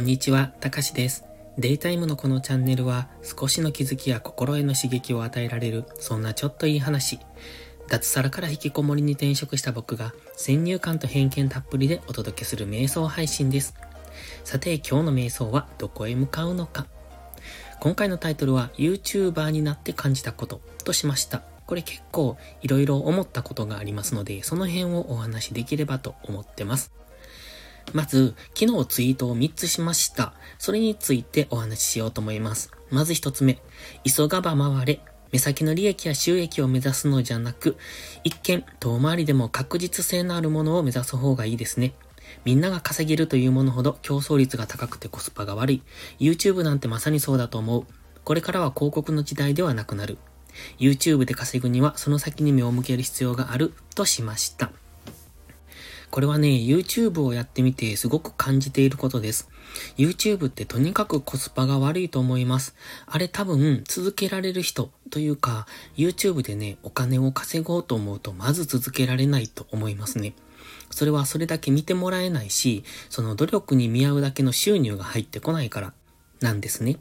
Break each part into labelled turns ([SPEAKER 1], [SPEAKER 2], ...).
[SPEAKER 1] こんにちは、たかしです。デイタイムのこのチャンネルは少しの気づきや心への刺激を与えられる、そんなちょっといい話。脱サラから引きこもりに転職した僕が先入観と偏見たっぷりでお届けする瞑想配信です。さて、今日の瞑想はどこへ向かうのか。今回のタイトルは YouTuber になって感じたこととしました。これ結構いろいろ思ったことがありますので、その辺をお話しできればと思ってます。まず、昨日ツイートを3つしました。それについてお話ししようと思います。まず1つ目。急がば回れ。目先の利益や収益を目指すのじゃなく、一見遠回りでも確実性のあるものを目指す方がいいですね。みんなが稼げるというものほど競争率が高くてコスパが悪い。YouTube なんてまさにそうだと思う。これからは広告の時代ではなくなる。YouTube で稼ぐにはその先に目を向ける必要があるとしました。これはね、YouTube をやってみてすごく感じていることです。YouTube ってとにかくコスパが悪いと思います。あれ多分続けられる人というか、YouTube でね、お金を稼ごうと思うとまず続けられないと思いますね。それはそれだけ見てもらえないし、その努力に見合うだけの収入が入ってこないからなんですね。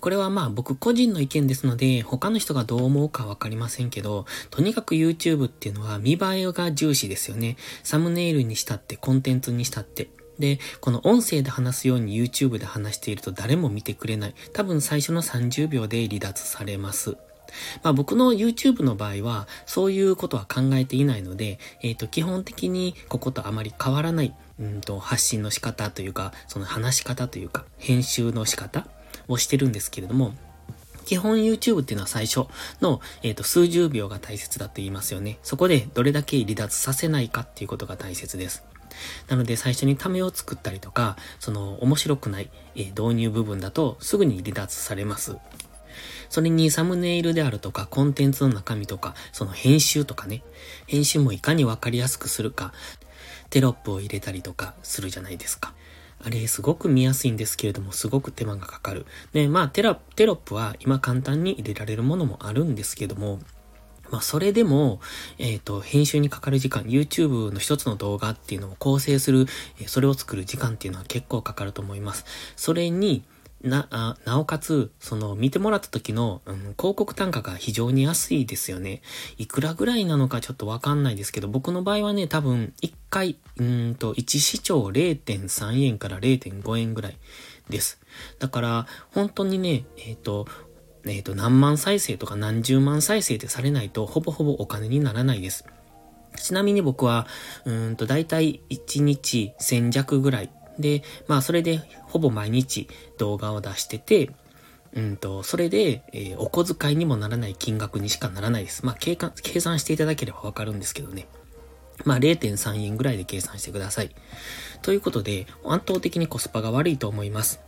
[SPEAKER 1] これはまあ僕個人の意見ですので、他の人がどう思うかわかりませんけど、とにかく YouTube っていうのは見栄えが重視ですよね。サムネイルにしたって、コンテンツにしたって。で、この音声で話すように YouTube で話していると誰も見てくれない。多分最初の30秒で離脱されます。まあ僕の YouTube の場合は、そういうことは考えていないので、えっ、ー、と、基本的にこことあまり変わらない、うんと、発信の仕方というか、その話し方というか、編集の仕方をしてるんですけれども、基本 YouTube っていうのは最初の、えーと、数十秒が大切だと言いますよね。そこでどれだけ離脱させないかっていうことが大切です。なので最初にためを作ったりとか、その面白くない、えー、導入部分だとすぐに離脱されます。それにサムネイルであるとか、コンテンツの中身とか、その編集とかね、編集もいかにわかりやすくするか、テロップを入れたりとかするじゃないですか。あれ、すごく見やすいんですけれども、すごく手間がかかる。で、まあ、テロテロップは今簡単に入れられるものもあるんですけども、まあ、それでも、えっ、ー、と、編集にかかる時間、YouTube の一つの動画っていうのを構成する、それを作る時間っていうのは結構かかると思います。それに、な、あなおかつ、その、見てもらった時の、うん、広告単価が非常に安いですよね。いくらぐらいなのかちょっとわかんないですけど、僕の場合はね、多分、1回、うんと、1視聴0.3円から0.5円ぐらいです。だから、本当にね、えっ、ー、と、えっ、ー、と、何万再生とか何十万再生ってされないと、ほぼほぼお金にならないです。ちなみに僕は、うんと、だいたい1日1000弱ぐらいで、まあそれでほぼ毎日動画を出してて、うんと、それで、えー、お小遣いにもならない金額にしかならないです。まあ計計算していただければわかるんですけどね。まあ0.3円ぐらいで計算してください。ということで、圧倒的にコスパが悪いと思います。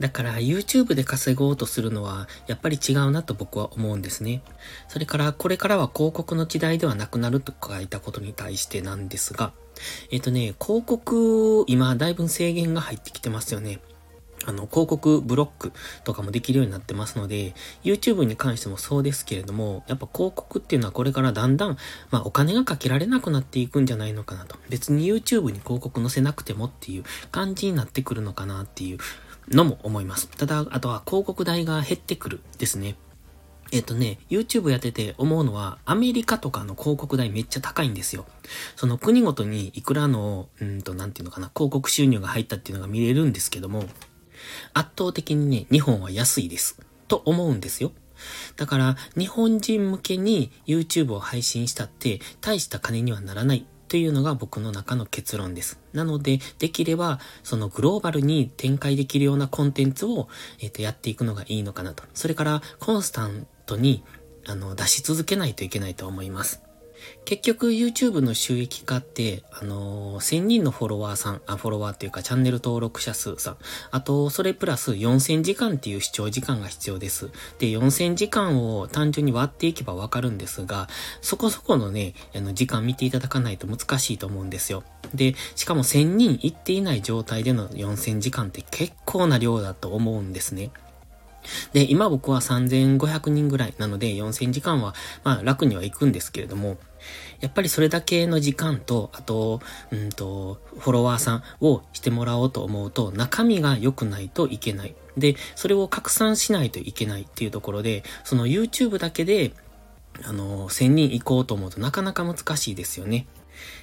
[SPEAKER 1] だから YouTube で稼ごうとするのはやっぱり違うなと僕は思うんですね。それからこれからは広告の時代ではなくなると書いたことに対してなんですが、えっ、とね、広告、今だいぶ制限が入ってきてますよね。あの、広告ブロックとかもできるようになってますので、YouTube に関してもそうですけれども、やっぱ広告っていうのはこれからだんだん、まあお金がかけられなくなっていくんじゃないのかなと。別に YouTube に広告載せなくてもっていう感じになってくるのかなっていうのも思います。ただ、あとは広告代が減ってくるですね。えっとね、YouTube やってて思うのは、アメリカとかの広告代めっちゃ高いんですよ。その国ごとにいくらの、うんと、なんていうのかな、広告収入が入ったっていうのが見れるんですけども、圧倒的にね、日本は安いです。と思うんですよ。だから、日本人向けに YouTube を配信したって、大した金にはならないというのが僕の中の結論です。なので、できれば、そのグローバルに展開できるようなコンテンツを、えっ、ー、と、やっていくのがいいのかなと。それから、コンスタントに、あの、出し続けないといけないと思います。結局 YouTube の収益化って、あのー、1000人のフォロワーさん、あ、フォロワーっていうかチャンネル登録者数さん、あと、それプラス4000時間っていう視聴時間が必要です。で、4000時間を単純に割っていけばわかるんですが、そこそこのね、あの、時間見ていただかないと難しいと思うんですよ。で、しかも1000人行っていない状態での4000時間って結構な量だと思うんですね。で、今僕は3500人ぐらいなので4000時間は、まあ楽には行くんですけれども、やっぱりそれだけの時間と、あと、うんと、フォロワーさんをしてもらおうと思うと、中身が良くないといけない。で、それを拡散しないといけないっていうところで、その YouTube だけで、あの、1000人行こうと思うとなかなか難しいですよね。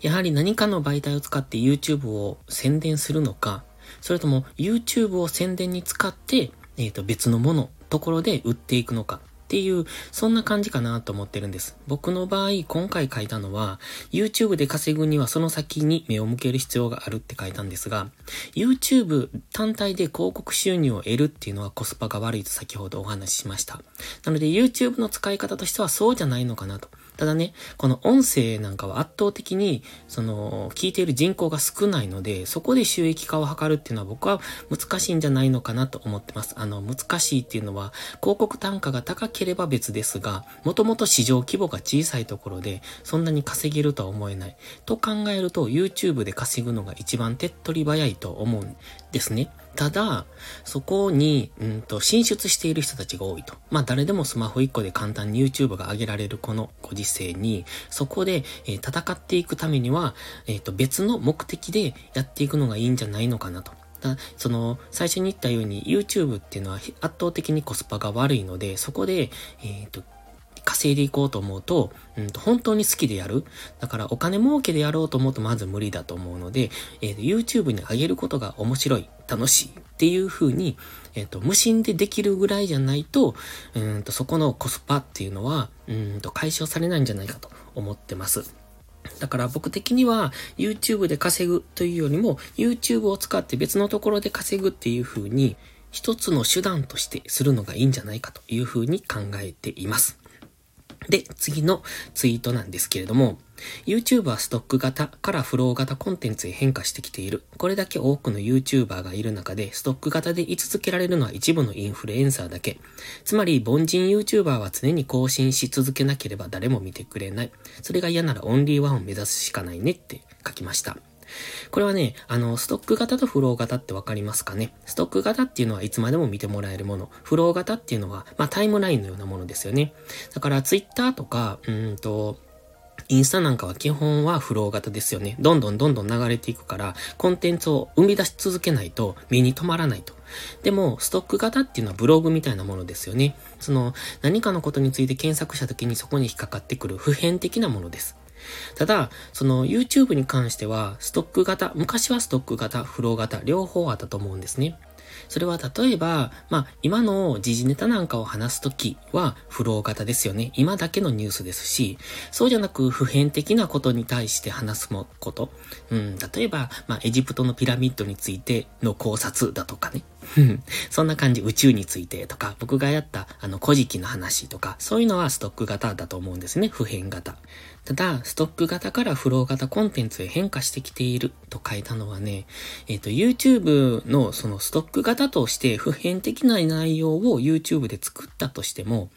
[SPEAKER 1] やはり何かの媒体を使って YouTube を宣伝するのか、それとも YouTube を宣伝に使って、えっ、ー、と別のもの、ところで売っていくのか。っていう、そんな感じかなと思ってるんです。僕の場合、今回書いたのは、YouTube で稼ぐにはその先に目を向ける必要があるって書いたんですが、YouTube 単体で広告収入を得るっていうのはコスパが悪いと先ほどお話ししました。なので YouTube の使い方としてはそうじゃないのかなと。ただね、この音声なんかは圧倒的に、その、聞いている人口が少ないので、そこで収益化を図るっていうのは僕は難しいんじゃないのかなと思ってます。あの、難しいっていうのは、広告単価が高ければ別ですが、もともと市場規模が小さいところで、そんなに稼げるとは思えない。と考えると、YouTube で稼ぐのが一番手っ取り早いと思うんですね。ただ、そこに、うんと、進出している人たちが多いと。まあ、誰でもスマホ1個で簡単に YouTube が上げられるこのご時世に、そこで、えー、戦っていくためには、えっ、ー、と、別の目的でやっていくのがいいんじゃないのかなと。だその、最初に言ったように YouTube っていうのは圧倒的にコスパが悪いので、そこで、えっ、ー、と、稼いでいこうと思うと、うんと、本当に好きでやる。だからお金儲けでやろうと思うとまず無理だと思うので、えー、YouTube に上げることが面白い、楽しいっていう風に、えっ、ー、と、無心でできるぐらいじゃないと、うんと、そこのコスパっていうのは、うんと、解消されないんじゃないかと思ってます。だから僕的には YouTube で稼ぐというよりも YouTube を使って別のところで稼ぐっていう風に一つの手段としてするのがいいんじゃないかという風に考えています。で、次のツイートなんですけれども、YouTube はストック型からフロー型コンテンツへ変化してきている。これだけ多くの YouTuber がいる中で、ストック型で居続けられるのは一部のインフルエンサーだけ。つまり、凡人 YouTuber は常に更新し続けなければ誰も見てくれない。それが嫌ならオンリーワンを目指すしかないねって書きました。これはね、あの、ストック型とフロー型ってわかりますかね？ストック型っていうのはいつまでも見てもらえるもの。フロー型っていうのは、まあタイムラインのようなものですよね。だからツイッターとか、うんと、インスタなんかは基本はフロー型ですよね。どんどんどんどん流れていくから、コンテンツを生み出し続けないと目に留まらないと。でも、ストック型っていうのはブログみたいなものですよね。その、何かのことについて検索した時にそこに引っかかってくる普遍的なものです。ただ、その YouTube に関しては、ストック型、昔はストック型、フロー型、両方あったと思うんですね。それは例えば、まあ、今の時事ネタなんかを話すときは、フロー型ですよね。今だけのニュースですし、そうじゃなく普遍的なことに対して話すこと。うん、例えば、まあ、エジプトのピラミッドについての考察だとかね。そんな感じ、宇宙についてとか、僕がやった、あの、古事記の話とか、そういうのはストック型だと思うんですね。普遍型。ただ、ストック型からフロー型コンテンツへ変化してきていると書いたのはね、えっ、ー、と、YouTube のそのストック型として普遍的な内容を YouTube で作ったとしても、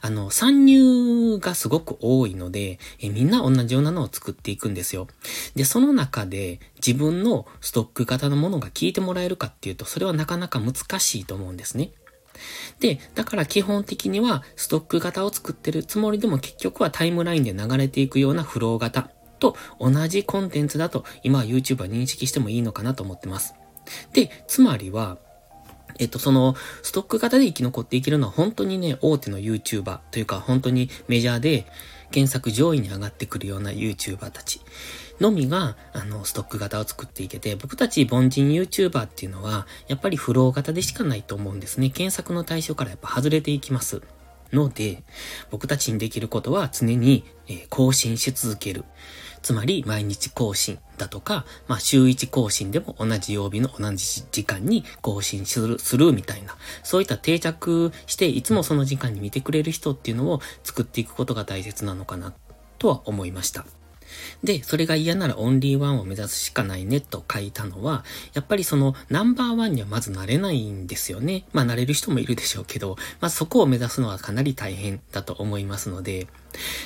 [SPEAKER 1] あの、参入がすごく多いので、えみんな同じようなのを作っていくんですよ。で、その中で自分のストック型のものが聞いてもらえるかっていうと、それはなかなか難しいと思うんですね。で、だから基本的にはストック型を作ってるつもりでも結局はタイムラインで流れていくようなフロー型と同じコンテンツだと今は YouTube は認識してもいいのかなと思ってます。で、つまりは、えっと、その、ストック型で生き残っていけるのは本当にね、大手の YouTuber というか本当にメジャーで検索上位に上がってくるような YouTuber たち。のみが、あの、ストック型を作っていけて、僕たち凡人 YouTuber っていうのは、やっぱりフロー型でしかないと思うんですね。検索の対象からやっぱ外れていきます。ので、僕たちにできることは常に、え、更新し続ける。つまり、毎日更新だとか、まあ、週1更新でも同じ曜日の同じ時間に更新する、するみたいな、そういった定着して、いつもその時間に見てくれる人っていうのを作っていくことが大切なのかな、とは思いました。で、それが嫌ならオンリーワンを目指すしかないねと書いたのは、やっぱりそのナンバーワンにはまずなれないんですよね。まあなれる人もいるでしょうけど、まあそこを目指すのはかなり大変だと思いますので、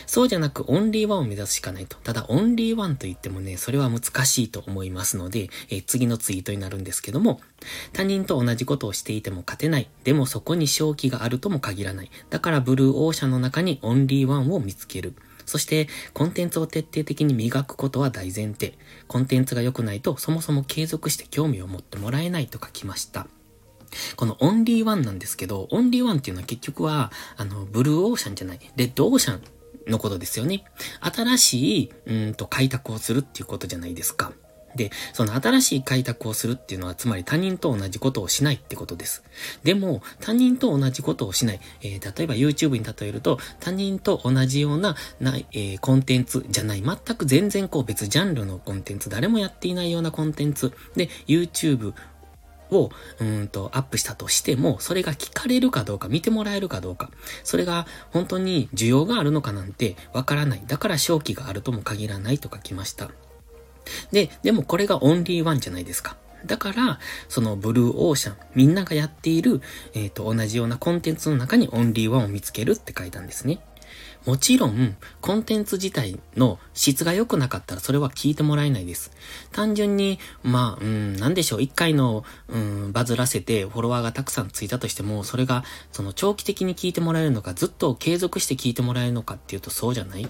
[SPEAKER 1] そうじゃなくオンリーワンを目指すしかないと。ただオンリーワンと言ってもね、それは難しいと思いますので、えー、次のツイートになるんですけども、他人と同じことをしていても勝てない。でもそこに正気があるとも限らない。だからブルーオーシャンの中にオンリーワンを見つける。そして、コンテンツを徹底的に磨くことは大前提。コンテンツが良くないと、そもそも継続して興味を持ってもらえないと書きました。このオンリーワンなんですけど、オンリーワンっていうのは結局は、あの、ブルーオーシャンじゃない、レッドオーシャンのことですよね。新しい、うんと、開拓をするっていうことじゃないですか。で、その新しい開拓をするっていうのは、つまり他人と同じことをしないってことです。でも、他人と同じことをしない。えー、例えば YouTube に例えると、他人と同じような、なえー、コンテンツじゃない。全く全然こう別ジャンルのコンテンツ、誰もやっていないようなコンテンツで、YouTube を、うんと、アップしたとしても、それが聞かれるかどうか、見てもらえるかどうか、それが本当に需要があるのかなんてわからない。だから正気があるとも限らないと書きました。で、でもこれがオンリーワンじゃないですか。だから、そのブルーオーシャン、みんながやっている、えっ、ー、と、同じようなコンテンツの中にオンリーワンを見つけるって書いたんですね。もちろん、コンテンツ自体の質が良くなかったらそれは聞いてもらえないです。単純に、まあ、うん、なんでしょう、一回の、うん、バズらせてフォロワーがたくさんついたとしても、それが、その長期的に聞いてもらえるのか、ずっと継続して聞いてもらえるのかっていうとそうじゃない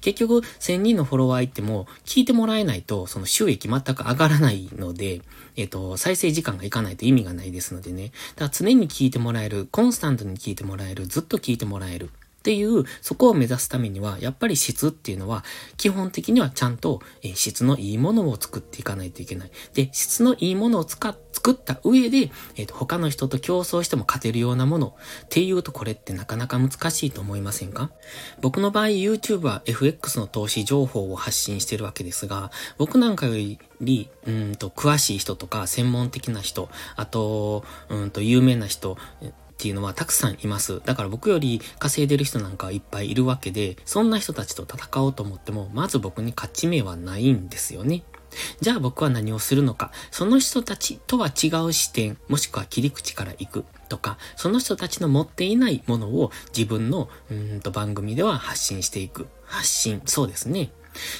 [SPEAKER 1] 結局、1000人のフォロワーいっても、聞いてもらえないと、その収益全く上がらないので、えっ、と、再生時間がいかないと意味がないですのでね。だから常に聞いてもらえる、コンスタントに聞いてもらえる、ずっと聞いてもらえる。っていう、そこを目指すためには、やっぱり質っていうのは、基本的にはちゃんと、え質のいいものを作っていかないといけない。で、質のいいものを使っ作った上で、えっ、と、他の人と競争しても勝てるようなものっていうとこれってなかなか難しいと思いませんか？僕の場合 YouTube は FX の投資情報を発信してるわけですが、僕なんかよりうんと、詳しい人とか、専門的な人、あと、うんと、有名な人、っていうのはたくさんいます。だから僕より稼いでる人なんかいっぱいいるわけで、そんな人たちと戦おうと思っても、まず僕に勝ち目はないんですよね。じゃあ僕は何をするのか。その人たちとは違う視点、もしくは切り口から行くとか、その人たちの持っていないものを自分のうんと番組では発信していく。発信。そうですね。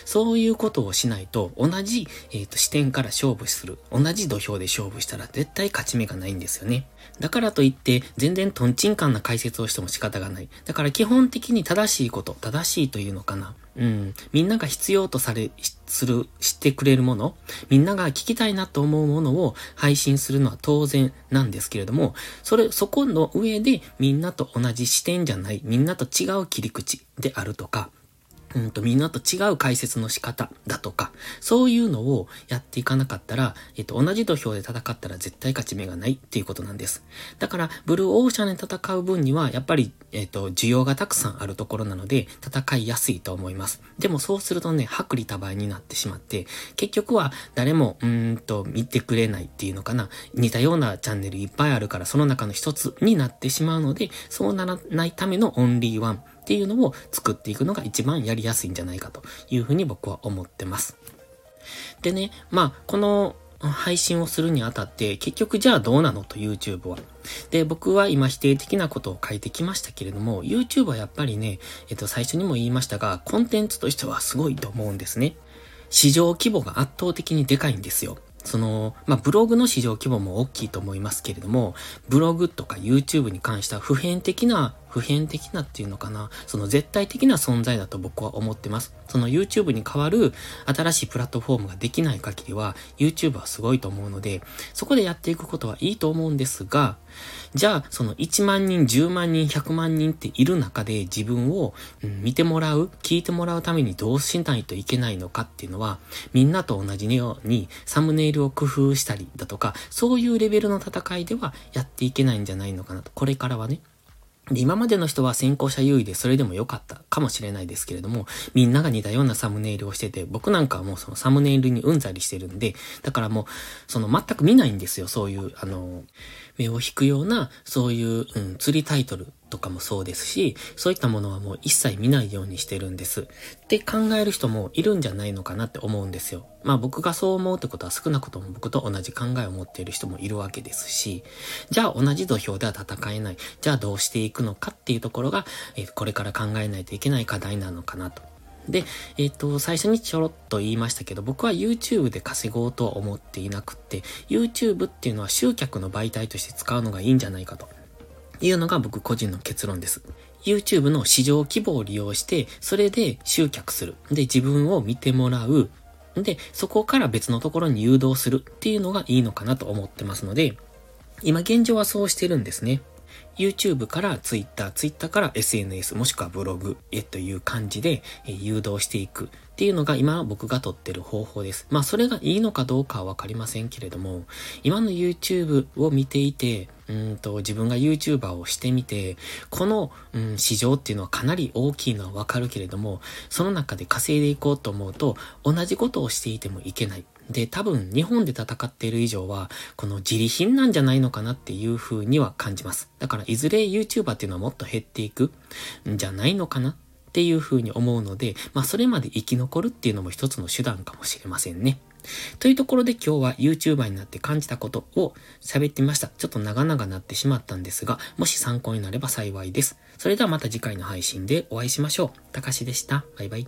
[SPEAKER 1] そういうことをしないと、同じ、えーと、視点から勝負する。同じ土俵で勝負したら絶対勝ち目がないんですよね。だからといって、全然トンチンカンな解説をしても仕方がない。だから基本的に正しいこと、正しいというのかな。うん。みんなが必要とされ、する、知ってくれるもの、みんなが聞きたいなと思うものを配信するのは当然なんですけれども、それ、そこの上でみんなと同じ視点じゃない、みんなと違う切り口であるとか、うんと、みんなと違う解説の仕方だとか、そういうのをやっていかなかったら、えっと、同じ土俵で戦ったら絶対勝ち目がないっていうことなんです。だから、ブルーオーシャンで戦う分には、やっぱり、えっと、需要がたくさんあるところなので、戦いやすいと思います。でもそうするとね、薄利多売になってしまって、結局は誰も、うんと、見てくれないっていうのかな。似たようなチャンネルいっぱいあるから、その中の一つになってしまうので、そうならないためのオンリーワン。っていうのを作っていくのが一番やりやすいんじゃないかというふうに僕は思ってます。でね、まあ、この配信をするにあたって、結局じゃあどうなのと YouTube は。で、僕は今否定的なことを書いてきましたけれども、YouTube はやっぱりね、えっと、最初にも言いましたが、コンテンツとしてはすごいと思うんですね。市場規模が圧倒的にでかいんですよ。その、まあ、ブログの市場規模も大きいと思いますけれども、ブログとか YouTube に関しては普遍的な普遍的なっていうのかな、その絶対的な存在だと僕は思ってます。その YouTube に代わる新しいプラットフォームができない限りは YouTube はすごいと思うので、そこでやっていくことはいいと思うんですが、じゃあその1万人、10万人、100万人っている中で自分を、見てもらう、聞いてもらうためにどうしないといけないのかっていうのは、みんなと同じようにサムネイルを工夫したりだとか、そういうレベルの戦いではやっていけないんじゃないのかなと。これからはね。で、今までの人は先行者優位でそれでも良かったかもしれないですけれども、みんなが似たようなサムネイルをしてて、僕なんかはもうそのサムネイルにうんざりしてるんで、だからもう、その全く見ないんですよ、そういう、あの、目を引くような、そういう、うん、釣りタイトルとかもそうですし、そういったものはもう一切見ないようにしてるんです。って考える人もいるんじゃないのかなって思うんですよ。まあ僕がそう思うってことは少なくとも僕と同じ考えを持っている人もいるわけですし、じゃあ同じ土俵では戦えない。じゃあどうしていくのかっていうところが、え、これから考えないといけない課題なのかなと。で、えっ、ー、と、最初にちょろっと言いましたけど、僕は YouTube で稼ごうとは思っていなくって、YouTube っていうのは集客の媒体として使うのがいいんじゃないかというのが僕個人の結論です。YouTube の市場規模を利用して、それで集客する。で、自分を見てもらう。で、そこから別のところに誘導するっていうのがいいのかなと思ってますので、今現状はそうしてるんですね。YouTube から Twitter、Twitter から SNS、もしくはブログへという感じで誘導していくっていうのが今僕がとってる方法です。まあそれがいいのかどうかはわかりませんけれども、今の YouTube を見ていて、うんと自分が YouTuber をしてみて、この、うん、市場っていうのはかなり大きいのはわかるけれども、その中で稼いでいこうと思うと、同じことをしていてもいけない。で、多分日本で戦っている以上は、この自利品なんじゃないのかなっていう風には感じます。だからいずれ YouTuber っていうのはもっと減っていくんじゃないのかなっていう風に思うので、まあそれまで生き残るっていうのも一つの手段かもしれませんね。というところで今日は YouTuber になって感じたことを喋ってみました。ちょっと長々なってしまったんですが、もし参考になれば幸いです。それではまた次回の配信でお会いしましょう。たかしでした。バイバイ。